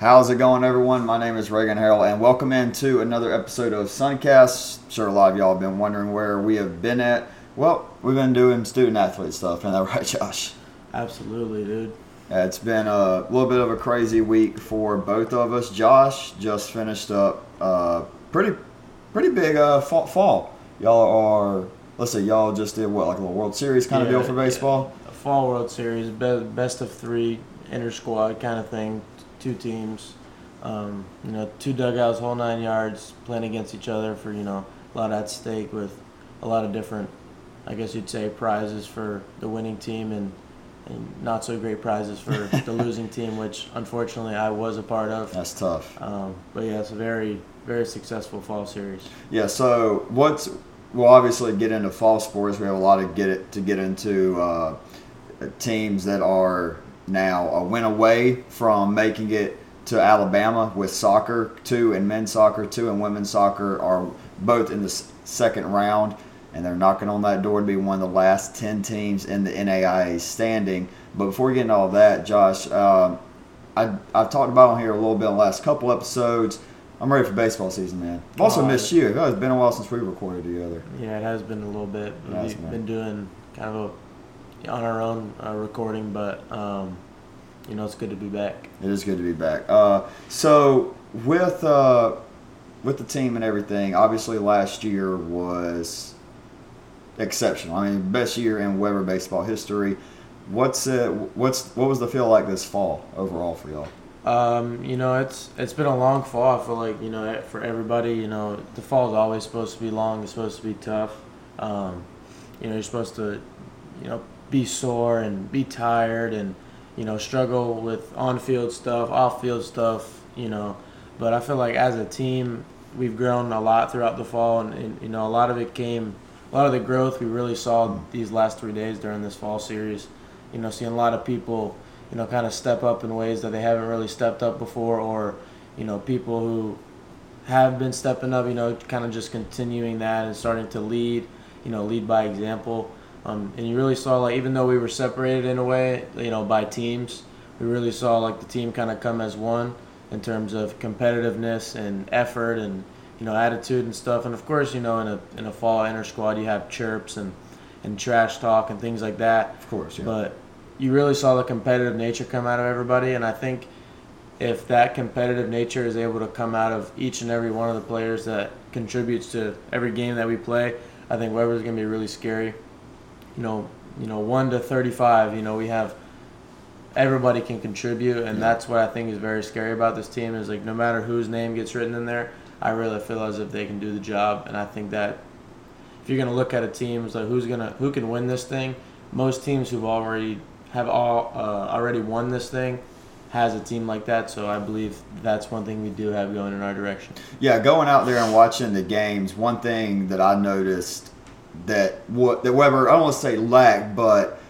How's it going, everyone? My name is Reagan Harrell, and welcome into another episode of Suncast. Sure, a lot of y'all have been wondering where we have been at. Well, we've been doing student athlete stuff, isn't that right, Josh? Absolutely, dude. Yeah, it's been a little bit of a crazy week for both of us. Josh just finished up uh, pretty, pretty big uh, fall, fall. Y'all are, let's say, y'all just did what, like a little World Series kind of deal for baseball? A fall World Series, best of three, inter squad kind of thing, two teams. Um, you know, two dugouts, whole nine yards, playing against each other for you know a lot at stake with a lot of different, I guess you'd say, prizes for the winning team and and not so great prizes for the losing team, which unfortunately I was a part of. That's tough. Um, but yeah, it's a very very successful fall series. Yeah. So what's we'll obviously get into fall sports. We have a lot to get it to get into uh, teams that are now a win away from making it to Alabama with soccer two and men's soccer two and women's soccer are both in the s- second round. And they're knocking on that door to be one of the last 10 teams in the NAIA standing. But before we get into all that, Josh, um, I, I've talked about on here a little bit in the last couple episodes. I'm ready for baseball season, man. I've also Oh, missed you. It's been a while since we recorded together. Yeah, it has been a little bit. It We've been doing kind of a, on our own uh, recording, but um, you know it's good to be back. It is good to be back. Uh, so with uh, with the team and everything, obviously last year was exceptional. I mean, best year in Webber baseball history. What's it? What's what was the feel like this fall overall for y'all? Um, you know, it's it's been a long fall. I feel like you know for everybody, you know, the fall is always supposed to be long. It's supposed to be tough. Um, you know, you're supposed to, you know, be sore and be tired and you know struggle with on-field stuff, off-field stuff. You know, but I feel like as a team, we've grown a lot throughout the fall, and, and you know, a lot of it came, a lot of the growth we really saw these last three days during this fall series. You know, seeing a lot of people you know, kind of step up in ways that they haven't really stepped up before, or, you know, people who have been stepping up, you know, kind of just continuing that and starting to lead, you know, lead by example. Um, and you really saw, like, even though we were separated in a way, you know, by teams, we really saw, like, the team kind of come as one in terms of competitiveness and effort and, you know, attitude and stuff. And of course, you know, in a, in a fall inter squad, you have chirps and, and trash talk and things like that. Of course, yeah. But you really saw the competitive nature come out of everybody, and I think if that competitive nature is able to come out of each and every one of the players that contributes to every game that we play, I think Webber's gonna be really scary. You know, you know, one to thirty-five. You know, we have everybody can contribute, and Yeah. that's what I think is very scary about this team. Is like no matter whose name gets written in there, I really feel as if they can do the job, and I think that if you're gonna look at a team, it's like who's gonna who can win this thing. Most teams who've already have all uh, already won this thing has a team like that. So I believe that's one thing we do have going in our direction. Yeah, going out there and watching the games, one thing that I noticed that what that I don't want to say lacked, but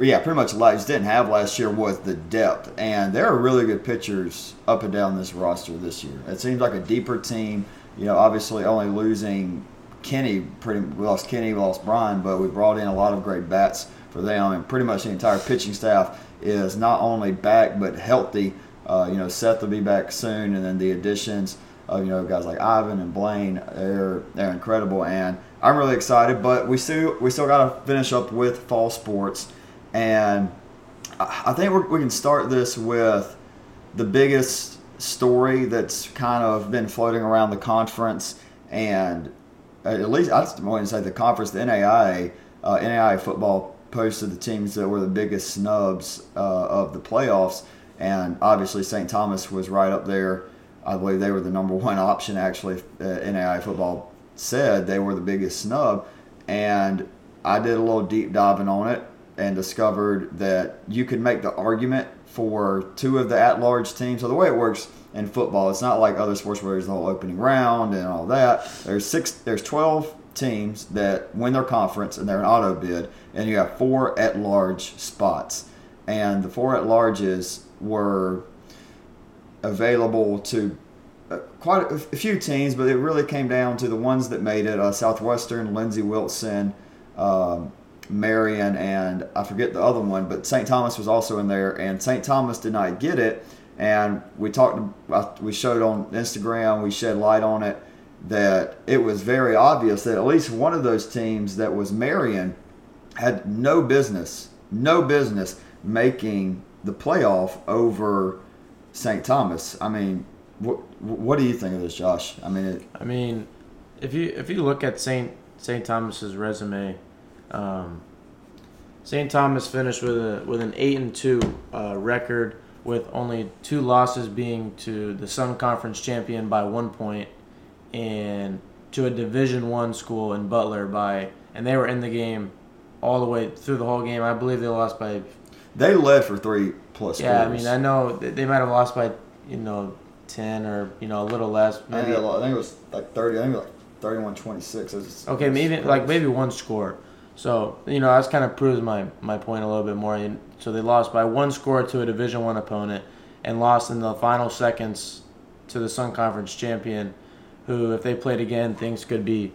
yeah, pretty much lacked, just didn't have last year was the depth, and there are really good pitchers up and down this roster this year. It seems like a deeper team. You know, obviously only losing Kenny, pretty we lost Kenny, we lost Brian, but we brought in a lot of great bats for them, and pretty much the entire pitching staff is not only back but healthy. Uh, you know, Seth will be back soon, and then the additions of you know guys like Ivan and Blaine, they're they're incredible, and I'm really excited. But we still we still got to finish up with fall sports, and I think we can start this with the biggest story that's kind of been floating around the conference, and at least I just want to say the conference, the NAIA, uh, NAIA football posted the teams that were the biggest snubs uh, of the playoffs, and obviously St. Thomas was right up there. I believe they were the number one option. Actually, uh, NAIA football said they were the biggest snub, and I did a little deep diving on it and discovered that you could make the argument for two of the at-large teams. So the way it works in football, it's not like other sports where there's the whole opening round and all that. There's six, there's twelve teams that win their conference and they're an auto bid, and you have four at-large spots, and the four at-larges were available to quite a, few teams, but it really came down to the ones that made it: uh, Southwestern, Lindsey Wilson, um, Marian, and I forget the other one, but St. Thomas was also in there, and St. Thomas did not get it. And we talked, uh, we showed on Instagram, we shed light on it that it was very obvious that at least one of those teams that was Marian had no business, no business making the playoff over St. Thomas. I mean, what what do you think of this, Josh? I mean, it, I mean, if you if you look at St. St. Thomas's resume, um, St. Thomas finished with a with an eight and two uh, record, with only two losses being to the Sun Conference champion by one point, and to a Division One school in Butler by, and they were in the game all the way through the whole game. I believe they lost by. they led for three plus. Yeah, I mean, I know they might have lost by you know ten or you know a little less. I think, Maybe it was- I think it was like thirty. I think it was like 31-26. It was- Okay, it was maybe like maybe one score. So you know, that's kind of proves my my point a little bit more. And So they lost by one score to a Division One opponent, and lost in the final seconds to the Sun Conference champion, who if they played again, things could be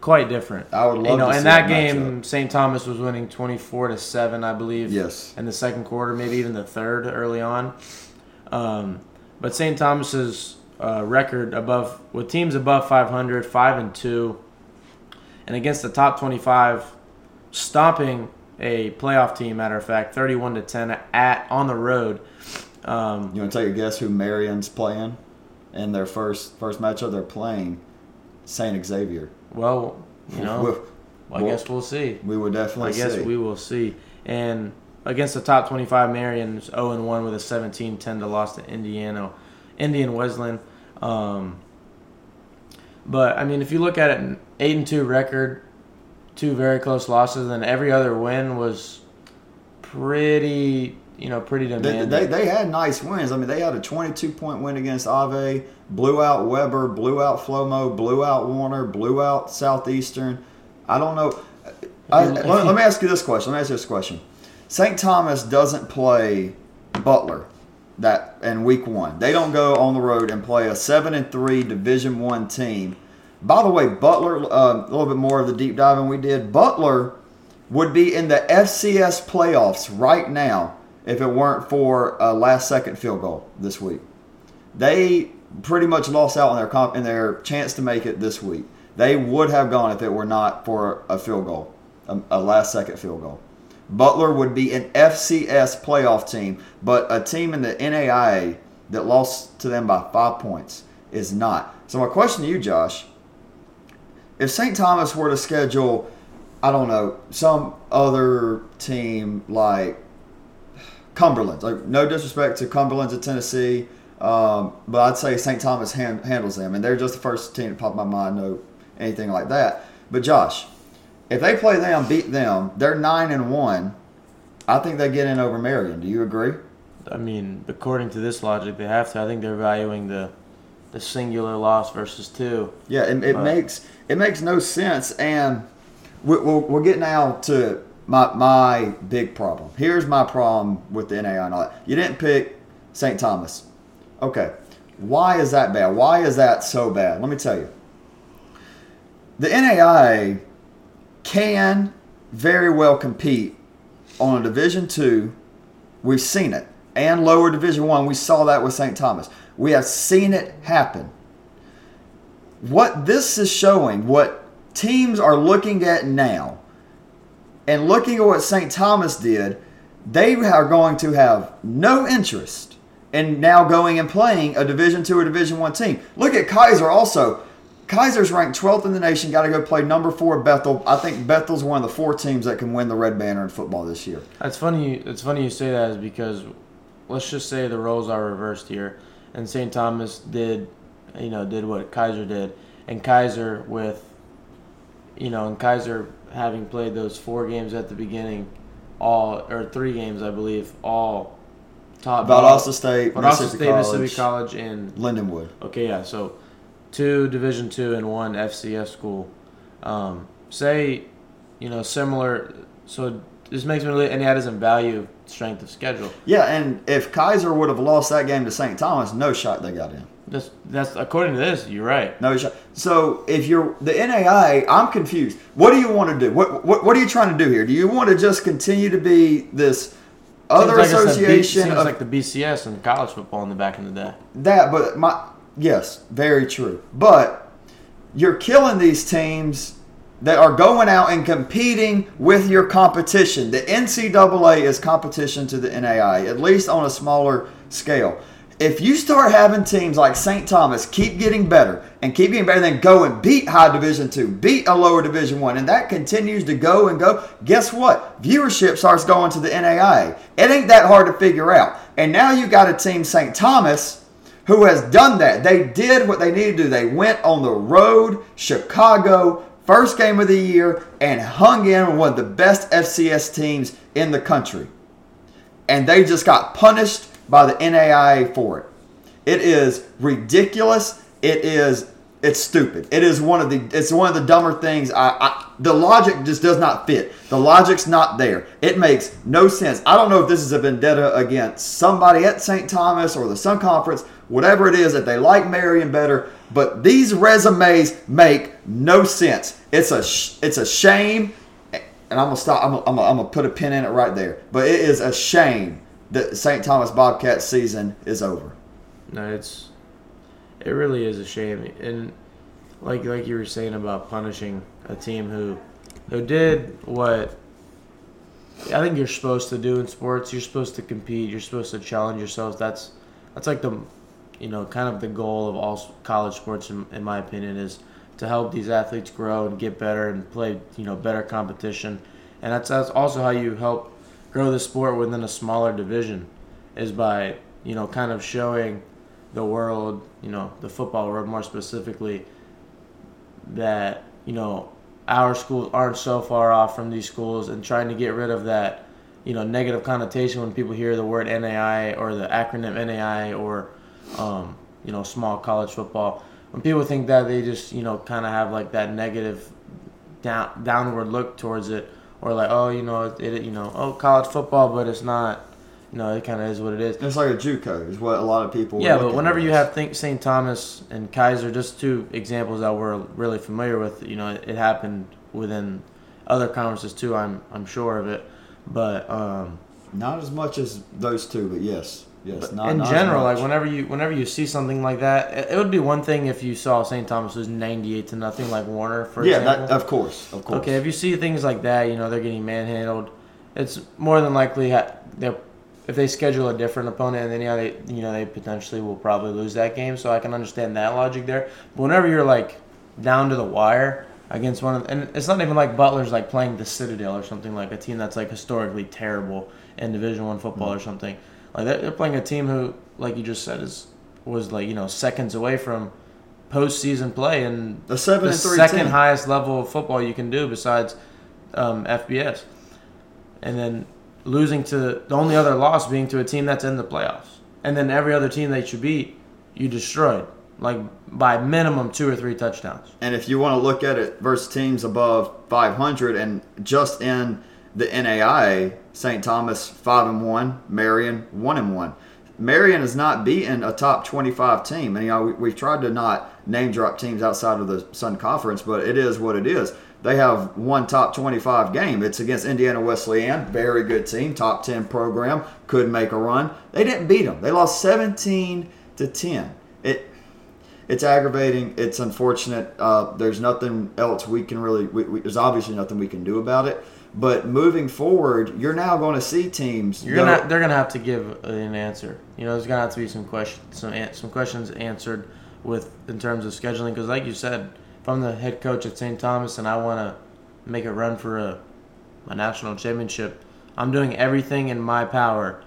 quite different. I would love you know, to in see that that game, St. Thomas was winning twenty four to seven, I believe. Yes. In the second quarter, maybe even the third early on. Um, but St. Thomas's uh, record above with teams above 500, five and two, and against the top 25, stopping a playoff team. Matter of fact, 31 to 10 at on the road. Um, You want to take a guess who Marian's playing in their first first matchup? They're playing Saint Xavier. well, you know, We'll- I guess we'll see. we will definitely I guess see. we will see. And against the top 25, Marian's 0 and 1 with a 17 10 to loss to Indiana, Indian Wesleyan. Um, but I mean, if you look at it, an 8 and 2 record, two very close losses, and every other win was pretty, you know, pretty They, demanding. they, they had nice wins. I mean, they had a 22 point win against Ave, blew out Webber, blew out Flomo, blew out Warner, blew out Southeastern. I don't know. I, If you- if let, let me ask you this question. Let me ask you this question. St. Thomas doesn't play Butler that in week one. They don't go on the road and play a seven and three Division One team. By the way, Butler. Uh, a little bit more of the deep diving we did. Butler would be in the FCS playoffs right now if it weren't for a last second field goal this week. They pretty much lost out on their comp in their chance to make it this week. They would have gone if it were not for a field goal, a, a last second field goal. Butler would be an FCS playoff team, but a team in the NAIA that lost to them by five points is not. So my question to you, Josh, if St. Thomas were to schedule, I don't know, some other team like Cumberland, like no disrespect to Cumberland's of Tennessee, um, but I'd say St. Thomas hand, handles them, and they're just the first team to pop my mind, no anything like that. But Josh, if they play them, beat them, they're nine and one. I think they get in over Marian. Do you agree? I mean, according to this logic, they have to. I think they're valuing the the singular loss versus two. Yeah, it, it makes it makes no sense, and we, we'll, we'll get now to my my big problem. Here's my problem with the NAI and all that. You didn't pick St. Thomas. Okay, why is that bad? Why is that so bad? Let me tell you. The NAI can very well compete on a Division two. We've seen it, and lower Division one. We saw that with St. Thomas. We have seen it happen what this is showing, what teams are looking at now, and looking at what St. Thomas did, they are going to have no interest in now going and playing a Division two or Division one team. Look at Keiser also. Keiser's ranked 12th in the nation. Got to go play number four Bethel. I think Bethel's one of the four teams that can win the Red Banner in football this year. That's funny. It's funny you say that is because let's just say the roles are reversed here, and St. Thomas did, you know, did what Keiser did, and Keiser with, you know, and Keiser having played those four games at the beginning, all or three games I believe, all top Valdosta State, Valdosta State, College, Mississippi College, and Lindenwood. Okay, yeah. So two Division two and one FCS school. Um, say, you know, similar. So this makes me really, and that doesn't value strength of schedule. Yeah, and if Keiser would have lost that game to St. Thomas, no shot they got in. That's that's according to this. You're right. No shot. So if you're the NAI, I'm confused. What do you want to do? What what, what are you trying to do here? Do you want to just continue to be this other Seems like it's the B- association seems of like the BCS in college football in the back in the day. that, but my yes, very true. But you're killing these teams that are going out and competing with your competition. The NCAA is competition to the NAI, at least on a smaller scale. If you start having teams like St. Thomas keep getting better and keep getting better, then go and beat high division two, beat a lower division one, and that continues to go and go, guess what? Viewership starts going to the NAI. It ain't that hard to figure out. And now you got a team, St. Thomas, who has done that. They did what they needed to do. They went on the road, Chicago, first game of the year, and hung in with one of the best FCS teams in the country. And they just got punished by the NAIA for it. It is ridiculous. It is it's stupid. It is one of the it's one of the dumber things. I, I the logic just does not fit. The logic's not there. It makes no sense. I don't know if this is a vendetta against somebody at St. Thomas or the Sun Conference, whatever it is that they like Marian better. But these resumes make no sense. It's a sh- it's a shame, and I'm gonna stop. I'm gonna, I'm, gonna, I'm gonna put a pin in it right there. But it is a shame that St. Thomas Bobcats season is over. No, it's it really is a shame, and like like you were saying about punishing a team who who did what I think you're supposed to do in sports. You're supposed to compete. You're supposed to challenge yourselves. That's that's like the you know kind of the goal of all college sports, in, in my opinion, is to help these athletes grow and get better and play you know better competition, and that's that's also how you help grow the sport within a smaller division, is by you know kind of showing the world, you know, the football world more specifically, that you know our schools aren't so far off from these schools, and trying to get rid of that, you know, negative connotation when people hear the word NAI or the acronym NAI or, um, you know, small college football. When people think that, they just you know kind of have like that negative, down downward look towards it, or like oh you know it, it you know oh college football, but it's not. You know, it kind of is what it is. It's like a JUCO is what a lot of people. Yeah, but whenever you have think St. Thomas and Keiser, just two examples that we're really familiar with. You know, it, it happened within other conferences too. I'm I'm sure of it, but um, not as much as those two, but yes, yes. not, in not general, like whenever you whenever you see something like that, it, it would be one thing if you saw St. Thomas was 98 to nothing, like Warner, for yeah, example. that, of course, of course. Okay, if you see things like that, you know they're getting manhandled. It's more than likely ha- they'll if they schedule a different opponent, and then yeah, they you know they potentially will probably lose that game. So I can understand that logic there. But whenever you're like down to the wire against one of, and it's not even like Butler's like playing the Citadel or something like a team that's like historically terrible in Division One football mm-hmm. or something. Like they're, playing a team who, like you just said, is was like you know seconds away from postseason play and the seven the second team. highest level of football you can do besides um, FBS, and then losing to the only other loss being to a team that's in the playoffs, and then every other team that you beat, you destroyed like by minimum two or three touchdowns. And if you want to look at it versus teams above 500, and just in the NAIA, St. Thomas five and one, Marian one and one. Marian has not beaten a top 25 team, and you know we, we've tried to not name drop teams outside of the Sun Conference, but it is what it is. They have one top 25 game. It's against Indiana Wesleyan, very good team, top 10 program, could make a run. They didn't beat them. They lost 17 to 10. It it's aggravating. It's unfortunate. Uh, there's nothing else we can really. We, we, there's obviously nothing we can do about it. But moving forward, you're now going to see teams. You're go- gonna they're gonna have to give an answer. You know, there's gonna have to be some questions, some some questions answered with in terms of scheduling. Because like you said, if I'm the head coach at St. Thomas and I want to make a run for a, a national championship, I'm doing everything in my power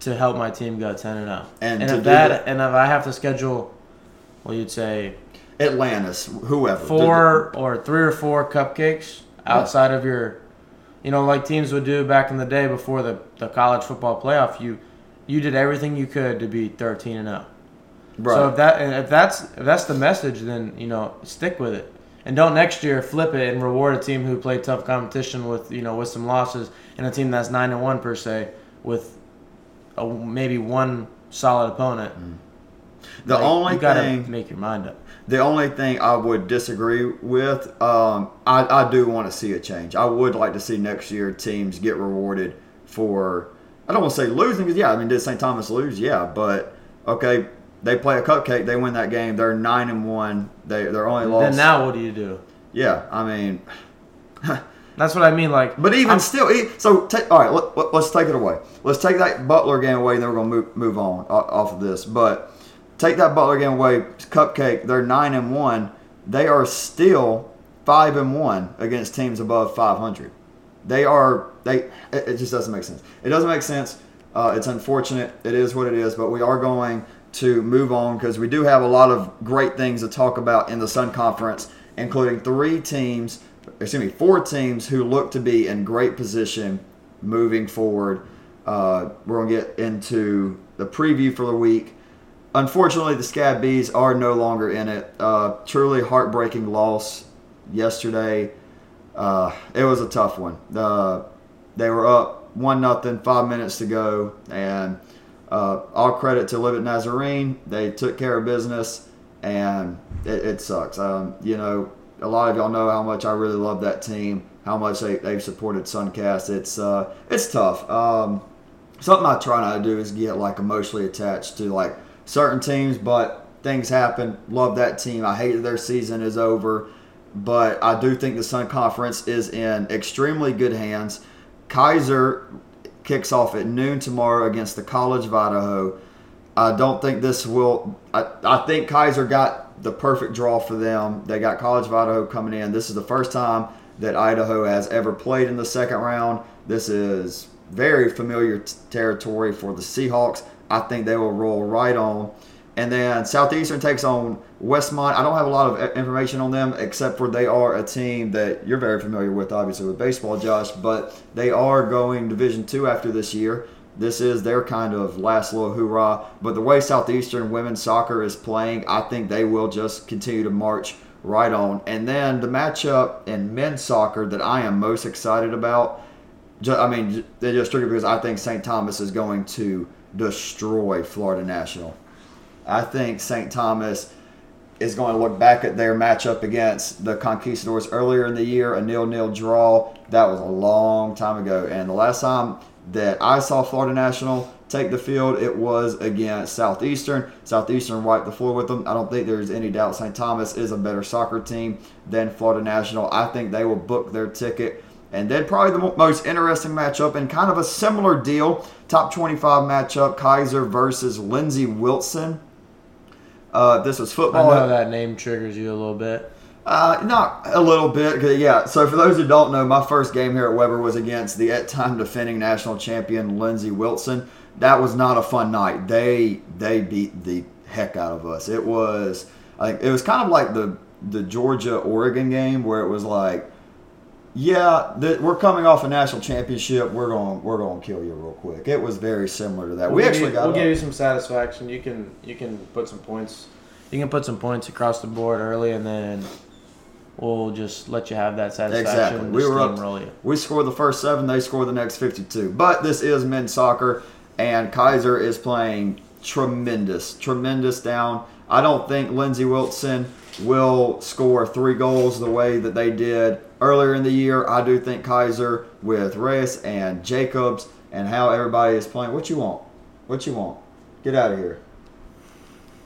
to help my team go 10 and 0. And And, to if that, that- and if I have to schedule, well, you'd say Atlantis, whoever. four or three or four cupcakes outside of your you know like teams would do back in the day before the, the college football playoff you you did everything you could to be 13 and 0 right. so if that if that's if that's the message then you know stick with it. And don't next year flip it and reward a team who played tough competition with you know with some losses and a team that's 9 and 1 per se with a, maybe one solid opponent. Mm. The Like, only you gotta thing make your mind up The only thing I would disagree with, um, I, I do want to see a change. I would like to see next year teams get rewarded for I don't want to say losing because yeah, I mean did St. Thomas lose? Yeah, but okay, they play a cupcake, they win that game, they're nine and one, they they're only lost. Then now what do you do? Yeah, I mean. That's what I mean. Like, But even I'm- still, so take, all right, let, let, us take it away. Let's take that Butler game away, and then we're gonna move move on o- off of this. But take that Butler game away, Cupcake. They're nine and one. They are still five and one against teams above five hundred. They are they. It, it just doesn't make sense. It doesn't make sense. Uh, it's unfortunate. It is what it is. But we are going to move on because we do have a lot of great things to talk about in the Sun Conference, including three teams excuse me, four teams who look to be in great position moving forward. Uh, we're going to get into the preview for the week. Unfortunately, the SCAD Bees are no longer in it. Uh, truly heartbreaking loss yesterday. Uh, it was a tough one. Uh, they were up one nothing, five minutes to go, and uh, all credit to Olivet Nazarene. They took care of business, and it, it sucks. Um, you know, a lot of y'all know how much I really love that team, how much they, they've supported Suncast. It's uh, it's tough. Um, something I try not to do is get like emotionally attached to like certain teams, but things happen. Love that team. I hate that their season is over, but I do think the Sun Conference is in extremely good hands. Keiser kicks off at noon tomorrow against the College of Idaho. I don't think this will. I, I think Keiser got the perfect draw for them. They got College of Idaho coming in. This is the first time that Idaho has ever played in the second round. This is very familiar t- territory for the Seahawks. I think they will roll right on. And then Southeastern takes on Westmont. I don't have a lot of information on them except for they are a team that you're very familiar with, obviously with baseball, Josh. But they are going Division Two after this year. This is their kind of last little hoorah. But the way Southeastern women's soccer is playing, I think they will just continue to march right on. And then the matchup in men's soccer that I am most excited about. I mean, they just strictly because I think St. Thomas is going to destroy Florida National. I think St. Thomas is going to look back at their matchup against the Conquistadors earlier in the year, a nil-nil draw. That was a long time ago, and the last time that I saw Florida National take the field, it was against Southeastern. Southeastern wiped the floor with them. I don't think there's any doubt St. Thomas is a better soccer team than Florida National. I think they will book their ticket. And then probably the most interesting matchup and kind of a similar deal, top 25 matchup, Keiser versus Lindsey Wilson. Uh, this was I football. know that name triggers you a little bit. Uh, not a little bit, yeah. So for those who don't know, my first game here at Webber was against the at-time defending national champion Lindsey Wilson. That was not a fun night. They they beat the heck out of us. It was like it was kind of like the the Georgia Oregon game where it was like, yeah, th- we're coming off a national championship. We're going we're going to kill you real quick. It was very similar to that. we We'll actually give you, got we'll up. give you some satisfaction. You can you can put some points. You can put some points across the board early, and then we'll just let you have that satisfaction. Exactly. We were up. We scored the first seven. They scored the next fifty-two. But this is men's soccer, and Keiser is playing tremendous, tremendous down. I don't think Lindsey Wilson will score three goals the way that they did earlier in the year. I do think Keiser with Reyes and Jacobs and how everybody is playing. What you want? What you want? Get out of here.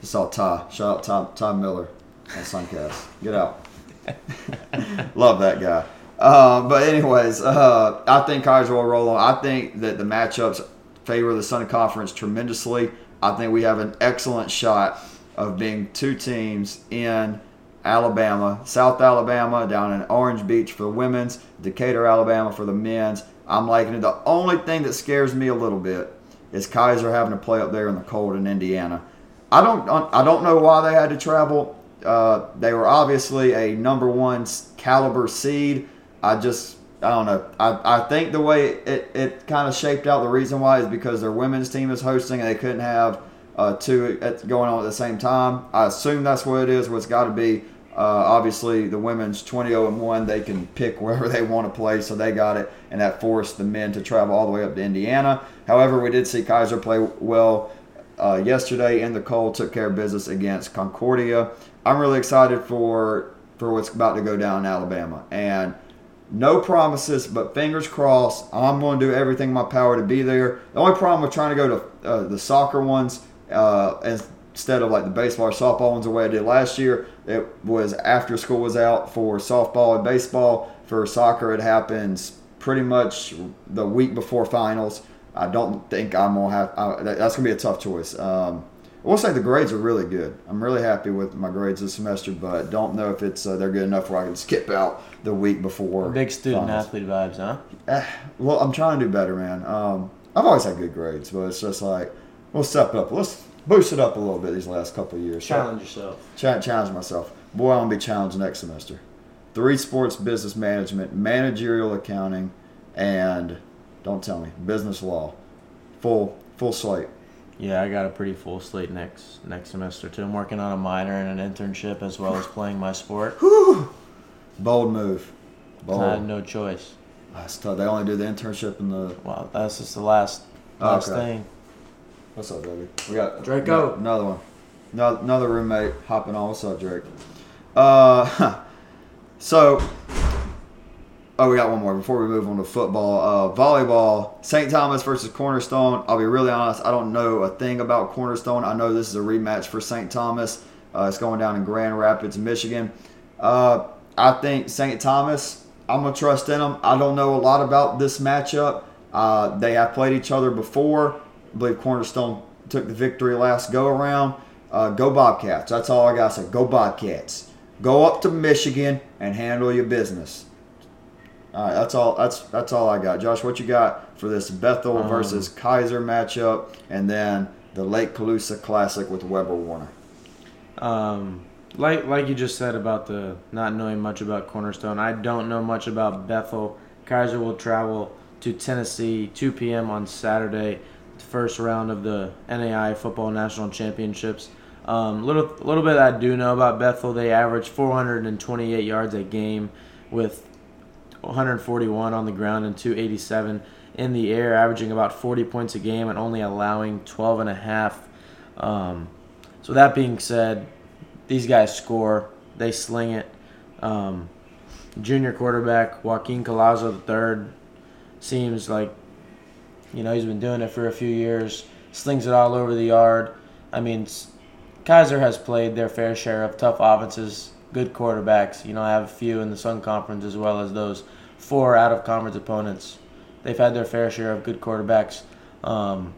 I saw Ty. Shout out Tom, Tom Miller on Suncast. Get out. Love that guy. Uh, but anyways, uh, I think Keiser will roll on. I think that the matchups favor the Sun Conference tremendously. I think we have an excellent shot of being two teams in Alabama, South Alabama, down in Orange Beach for the women's, Decatur, Alabama for the men's. I'm liking it. The only thing that scares me a little bit is Keiser having to play up there in the cold in Indiana. I don't I don't know why they had to travel. Uh, they were obviously a number one caliber seed. I just I don't know. I, I think the way it, it kind of shaped out the reason why is because their women's team is hosting and they couldn't have uh, two at, going on at the same time. I assume that's what it is. What's got to be. Uh, obviously, the women's 20 0 and 1, they can pick wherever they want to play, so they got it, and that forced the men to travel all the way up to Indiana. However, we did see Keiser play well uh, yesterday and the cold, took care of business against Concordia. I'm really excited for for what's about to go down in Alabama, and No promises, but fingers crossed. I'm going to do everything in my power to be there. The only problem with trying to go to uh, the soccer ones uh, instead of like the baseball or softball ones the way I did last year, it was after school was out for softball and baseball. For soccer, it happens pretty much the week before finals. I don't think I'm gonna have. I, that's gonna be a tough choice. Um, I will say the grades are really good. I'm really happy with my grades this semester, but don't know if it's uh, they're good enough where I can skip out the week before. Big student finals. athlete vibes, huh? Eh, well, I'm trying to do better, man. Um, I've always had good grades, but it's just like we'll step up. Let's boost it up a little bit these last couple of years. Challenge yourself. Ch- challenge myself. Boy, I'm gonna be challenged next semester. Three sports business management, managerial accounting, and don't tell me business law. Full full slate. Yeah, I got a pretty full slate next next semester too. I'm working on a minor and an internship as well as playing my sport. Whew. Bold move. Bold. I had no choice. That's tough. They only do the internship in the. Well, that's just the last last Okay. thing. What's up, baby? We got Draco. Another one. No- Another roommate hopping on. What's up, Drake? Uh, so. Oh, we got one more before we move on to football. Uh, volleyball, St. Thomas versus Cornerstone. I'll be really honest. I don't know a thing about Cornerstone. I know this is a rematch for St. Thomas. Uh, it's going down in Grand Rapids, Michigan. Uh, I think St. Thomas. I'm gonna trust in them. I don't know a lot about this matchup. Uh, they have played each other before. I believe Cornerstone took the victory last go around. Uh, go Bobcats. That's all I got to say. Go Bobcats. Go up to Michigan and handle your business. All right, that's all. That's that's all I got. Josh, what you got for this Bethel Um, versus Keiser matchup, and then the Lake Calusa Classic with Webber Warner? Um, like like you just said about the not knowing much about Cornerstone, I don't know much about Bethel. Keiser will travel to Tennessee 2 p.m. on Saturday, first round of the NAI Football National Championships. Um, little little bit I do know about Bethel. They average 428 yards a game, with 141 on the ground and 287 in the air, averaging about 40 points a game and only allowing 12 and a half. Um, so that being said, these guys score. They sling it. Um, junior quarterback Joaquin Colazo III seems like, you know, he's been doing it for a few years. Slings it all over the yard. I mean, Keiser has played their fair share of tough offenses, good quarterbacks. You know, I have a few in the Sun Conference as well as those four out of conference opponents. They've had their fair share of good quarterbacks. Um,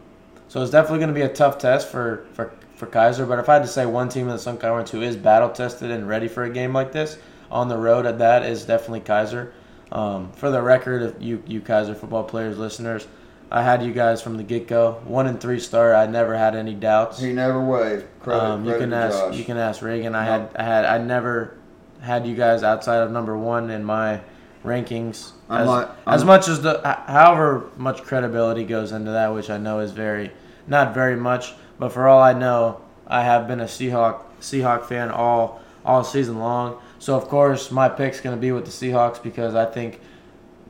so it's definitely going to be a tough test for, for, for Keiser. But if I had to say one team in the Sun Conference who is battle tested and ready for a game like this on the road at that is definitely Keiser. Um, for the record, if you you Keiser football players listeners, I had you guys from the get go. One and three star. I never had any doubts. He never waved. Credit, Um, you credit can ask Josh. you can ask Reagan. I had I had I never had you guys outside of number one in my rankings. I'm As, as much as the however much credibility goes into that, which I know is very not very much, but for all I know, I have been a Seahawk Seahawk fan all all season long. So of course my pick's going to be with the Seahawks because I think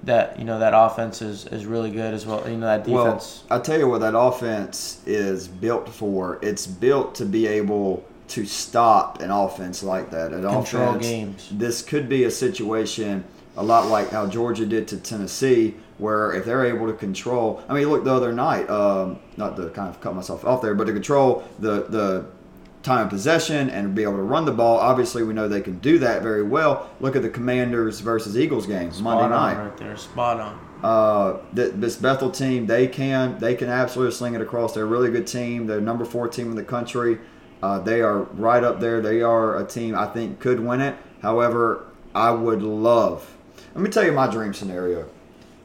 that you know that offense is, is really good as well. You know that defense. Well, I tell you what, that offense is built for. It's built to be able to stop an offense like that. An Control offense, games. This could be a situation a lot like how Georgia did to Tennessee, where if they're able to control. I mean, look the other night. Um, not to kind of cut myself off there, but to control the the time of possession and be able to run the ball. Obviously, we know they can do that very well. Look at the Commanders versus Eagles game Monday Spot night on right there. Spot on. uh, this Bethel team, they can they can absolutely sling it across. They're a really good team. They're number four team in the country. Uh, they are right up there. They are a team I think could win it. However, I would love. Let me tell you my dream scenario.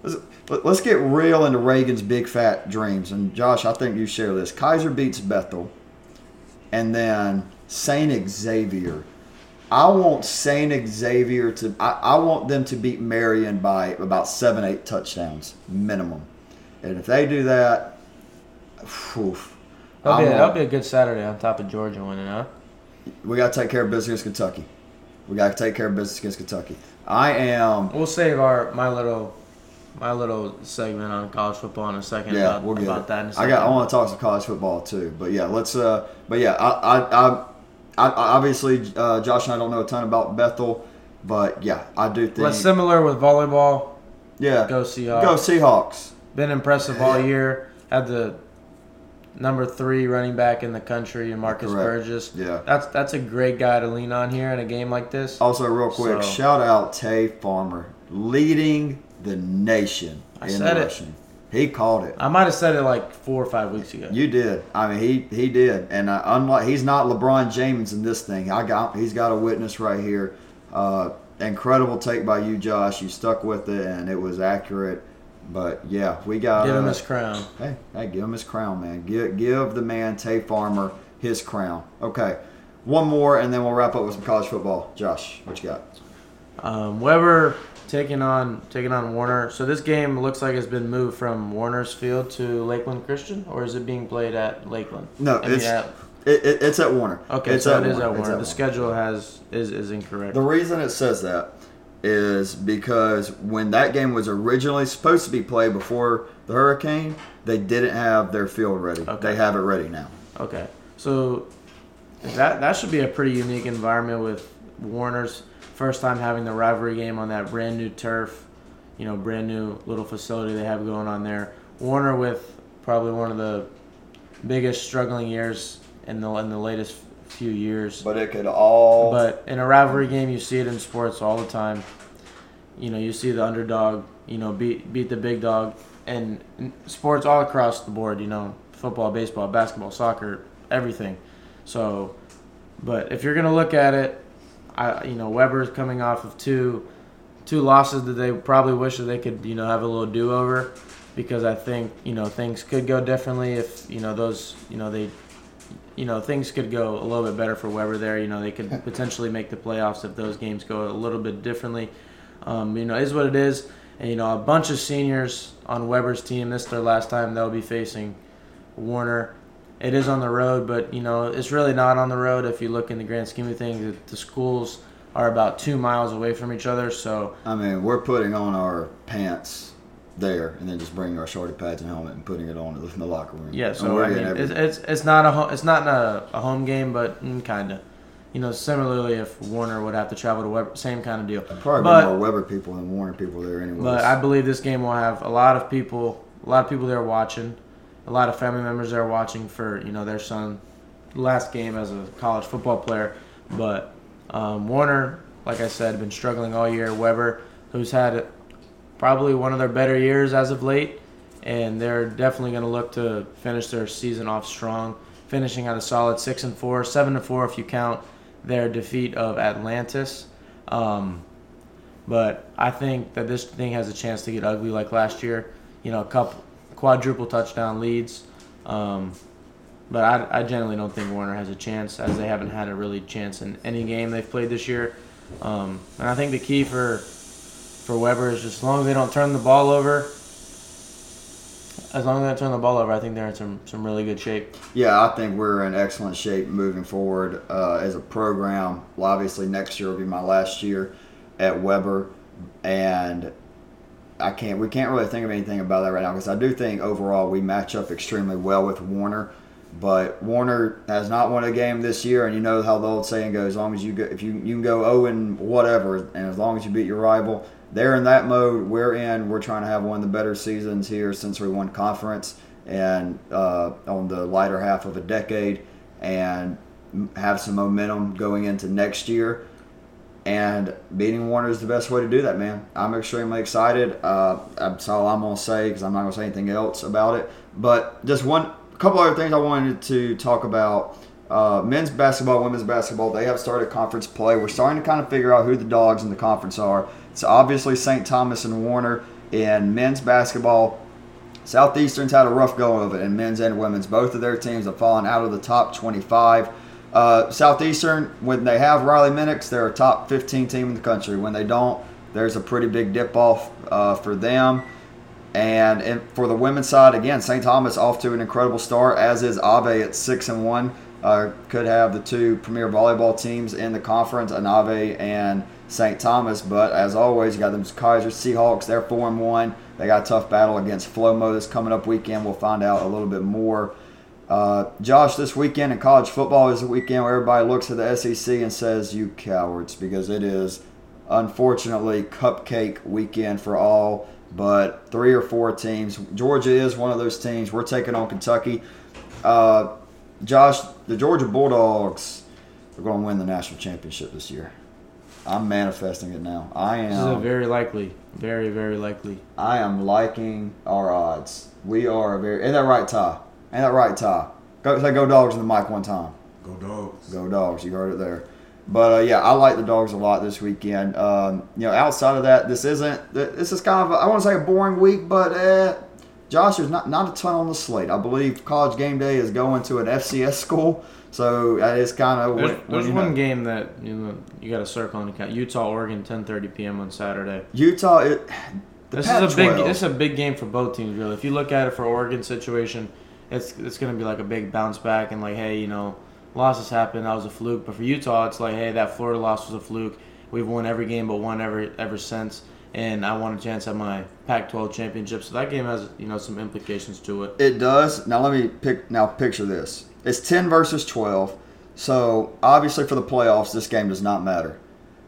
Let's, let's get real into Reagan's big fat dreams. And Josh, I think you share this. Keiser beats Bethel, and then Saint Xavier. I want Saint Xavier to. I, I want them to beat Marian by about seven, eight touchdowns minimum. And if they do that, whew, That'll be, that'll be a good Saturday on top of Georgia winning, huh? we got to take care of business against Kentucky. We got to take care of business against Kentucky. I am. We'll save our my little my little segment on college football in a second Yeah, about, we'll get about it. that in a I got. I want to talk some college football too. But yeah, let's. Uh, but yeah, I, I, I, I, obviously uh, Josh and I don't know a ton about Bethel. But yeah, I do think. Well, similar with volleyball. yeah, Go Seahawks. go Seahawks. Been impressive all Yeah. year. Had the number three running back in the country, Marcus Correct. Burgess. Yeah. That's that's a great guy to lean on here in a game like this. Also, real quick, So- shout out Tay Farmer leading the nation I in said it. He called it. I might have said it like four or five weeks ago. You did. I mean, he he did, and uh, unlike he's not LeBron James in this thing. I got he's got a witness right here. Uh, incredible take by you, Josh. You stuck with it, and it was accurate. But yeah, we got. Give him uh, his crown. Hey, hey, give him his crown, man. Give give the man Tay Farmer his crown. Okay, one more, and then we'll wrap up with some college football. Josh, what you got? Um, Webber taking on taking on Warner. So this game looks like it's been moved from Warner's Field to Lakeland Christian, or is it being played at Lakeland? No, I mean, it's at- it, it, it's at Warner. okay, it's so it is at Warner. The schedule has is is incorrect. The reason it says that is because when that game was originally supposed to be played before the hurricane, they didn't have their field ready. Okay. They have it ready now. Okay, so that that should be a pretty unique environment with Warner's first time having the rivalry game on that brand new turf, you know, brand new little facility they have going on there. Warner with probably one of the biggest struggling years in the in the latest few years. But it could all. But in a rivalry game, you see it in sports all the time. You know, you see the underdog, you know, beat beat the big dog, and sports all across the board. You know, football, baseball, basketball, soccer, everything. So, but if you're gonna look at it, I you know Webber's coming off of two two losses that they probably wish that they could you know have a little do over, because I think you know things could go differently if you know those you know they you know things could go a little bit better for Webber there. You know they could potentially make the playoffs if those games go a little bit differently. Um, you know, it is what it is. And you know, a bunch of seniors on Webber's team. This is their last time they'll be facing Warner. It is on the road, but you know it's really not on the road if you look in the grand scheme of things. The- schools are about two miles away from each other, so I mean, we're putting on our pants there, and then just bringing our shorty pads and helmet and putting it on in the locker room. yeah. So I mean, getting it's, it's it's not a home, it's not a, a home game, but mm, kind of. You know, similarly, if Warner would have to travel to Webber, same kind of deal. probably but- more Webber people than Warner people there anyway. But I believe this game will have a lot of people, a lot of people there watching, a lot of family members there watching for you know their son, last game as a college football player. But um, Warner, like I said, been struggling all year. Webber, who's had probably one of their better years as of late, and they're definitely going to look to finish their season off strong, finishing at a solid six and four, seven and four if you count their defeat of Atlantis. Um, but I think that this thing has a chance to get ugly like last year. You know, a couple quadruple touchdown leads. Um, but I, I generally don't think Warner has a chance, as they haven't had a really chance in any game they've played this year. Um, and I think the key for for Webber is just as long as they don't turn the ball over. As long as they don't turn the ball over, I think they're in some, some really good shape. Yeah, I think we're in excellent shape moving forward uh, as a program. Well, obviously, next year will be my last year at Webber, and I can't. We can't really think of anything about that right now because I do think overall we match up extremely well with Warner. But Warner has not won a game this year, and you know how the old saying goes: as long as you go, if you you can go zero and whatever, and as long as you beat your rival, they're in that mode. We're in. We're trying to have one of the better seasons here since we won conference and uh, on the lighter half of a decade, and have some momentum going into next year. And beating Warner is the best way to do that, man. I'm extremely excited. Uh, that's all I'm gonna say because I'm not gonna say anything else about it. But just one couple other things I wanted to talk about. Uh, men's basketball, women's basketball, they have started conference play. We're starting to kind of figure out who the dogs in the conference are. It's obviously St. Thomas and Warner in men's basketball. Southeastern's had a rough go of it in men's and women's. Both of their teams have fallen out of the top 25. Uh, Southeastern, when they have Riley Minix, they're a top 15 team in the country. When they don't, there's a pretty big dip off uh, for them. And, and for the women's side, again, St. Thomas off to an incredible start, as is Ave at six and one. Uh, could have the two premier volleyball teams in the conference, Anave and St. Thomas. But as always, you got them Keiser Seahawks. They're four and one. They got a tough battle against Flomo this coming up weekend. We'll find out a little bit more. Uh, Josh, this weekend in college football is a weekend where everybody looks at the SEC and says, "You cowards," because it is unfortunately, cupcake weekend for all but three or four teams. Georgia is one of those teams. We're taking on Kentucky. Uh, Josh, the Georgia Bulldogs are going to win the national championship this year. I'm manifesting it now. I This is a am. very likely, very very likely. I am liking our odds. We are a very. Ain't that right, Ty? Ain't that right, Ty? Go say go dogs in the mic one time. Go dogs. Go dogs. You heard it there. But uh, yeah, I like the dogs a lot this weekend. Um, you know, outside of that, this isn't. This is kind of. A, I want to say a boring week, but uh, Josh, there's not not a ton on the slate. I believe College Game Day is going to an FCS school, so that is kind of. There's, when- when there's you one know- game that you know you got to circle on count. Utah Oregon 10:30 p.m. on Saturday. Utah. It, the this is a big this is a big game for both teams really. If you look at it for Oregon situation, it's it's going to be like a big bounce back and like hey, you know, losses happen, that was a fluke. But for Utah, it's like hey, that Florida loss was a fluke. We've won every game but one ever ever since. And I want a chance at my Pac-12 championship, so that game has you know some implications to it. It does. Now let me pick. Now picture this. It's ten versus twelve. So obviously for the playoffs, this game does not matter.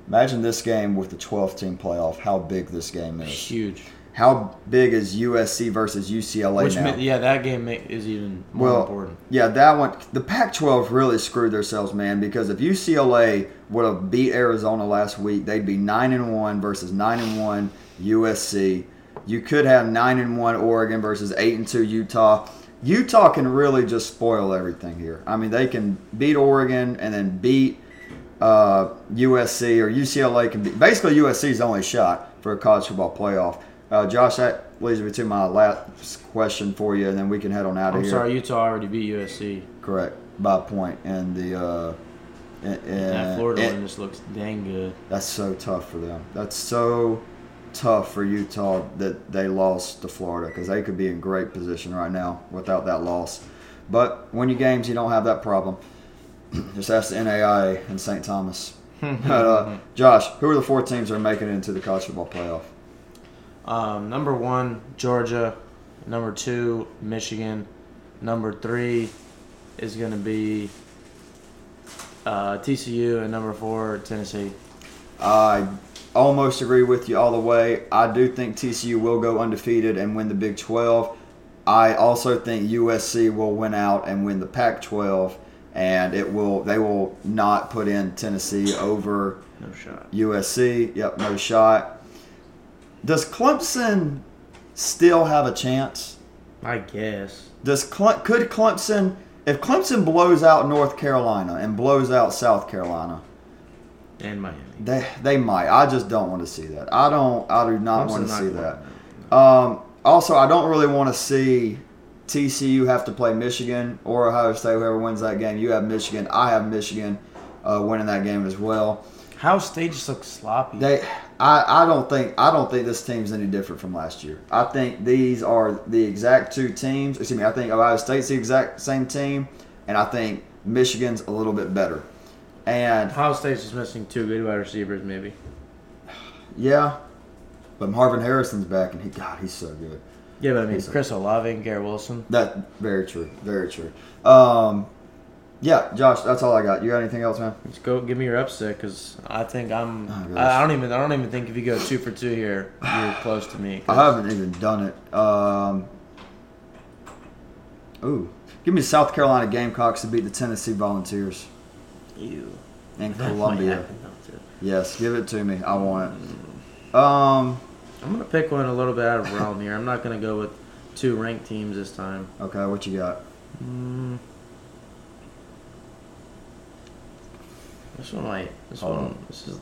Imagine this game with the 12 team playoff. How big this game is. Huge. How big is USC versus UCLA Which now? yeah, that game is even more Well, important. Yeah, that one. The Pac-12 really screwed themselves, man. Because if UCLA would have beat Arizona last week, they'd be nine and one versus nine and one USC. You could have nine and one Oregon versus eight and two Utah. Utah can really just spoil everything here. I mean, they can beat Oregon and then beat uh, USC or UCLA can be basically USC's only shot for a college football playoff. Uh, Josh, that leads me to my last question for you, and then we can head on out of here. I'm sorry, Utah already beat USC. Correct. By a point. And the uh and, that Florida and- one just looks dang good. that's so tough for them. That's so tough for Utah that they lost to Florida because they could be in great position right now without that loss. But when you games, you don't have that problem. Just ask the NAIA and St. Thomas. but, uh, Josh, who are the four teams that are making it into the college football playoff? Um, number one, Georgia. Number two, Michigan. Number three is going to be uh, TCU, and number four, Tennessee. I almost agree with you all the way. I do think TCU will go undefeated and win the Big 12. I also think USC will win out and win the Pac-12, and it will they will not put in Tennessee over No shot. USC. Yep, no shot. Does Clemson still have a chance? I guess. Does Cle- could Clemson if Clemson blows out North Carolina and blows out South Carolina? And Miami. They they might. I just don't want to see that. I don't. I do not want to see that. Um, also, I don't really want to see TCU have to play Michigan or Ohio State. Whoever wins that game, you have Michigan. I have Michigan uh, winning that game as well. State just looks sloppy. They, I, I don't think I don't think this team's any different from last year. I think these are the exact two teams. Excuse me. I think Ohio State's the exact same team, and I think Michigan's a little bit better. And Ohio State's just missing two good wide receivers, maybe. yeah, but Marvin Harrison's back, and he God, he's so good. Yeah, but I mean, He's Chris Olave and Garrett Wilson. That very true, very true. Um, yeah, Josh, that's all I got. You got anything else, man? Let's go. Give me your upset, because I think I'm. Oh. I, I don't even. I don't even think if you go two for two here, you're close to me. 'cause- I haven't even done it. Um, ooh, give me South Carolina Gamecocks to beat the Tennessee Volunteers You. in That Columbia. happen, though, too. Yes, give it to me. I want it. Um, I'm gonna pick one a little bit out of realm here. I'm not gonna go with two ranked teams this time. okay, what you got? Mm. This one might. This Hold one. on. This is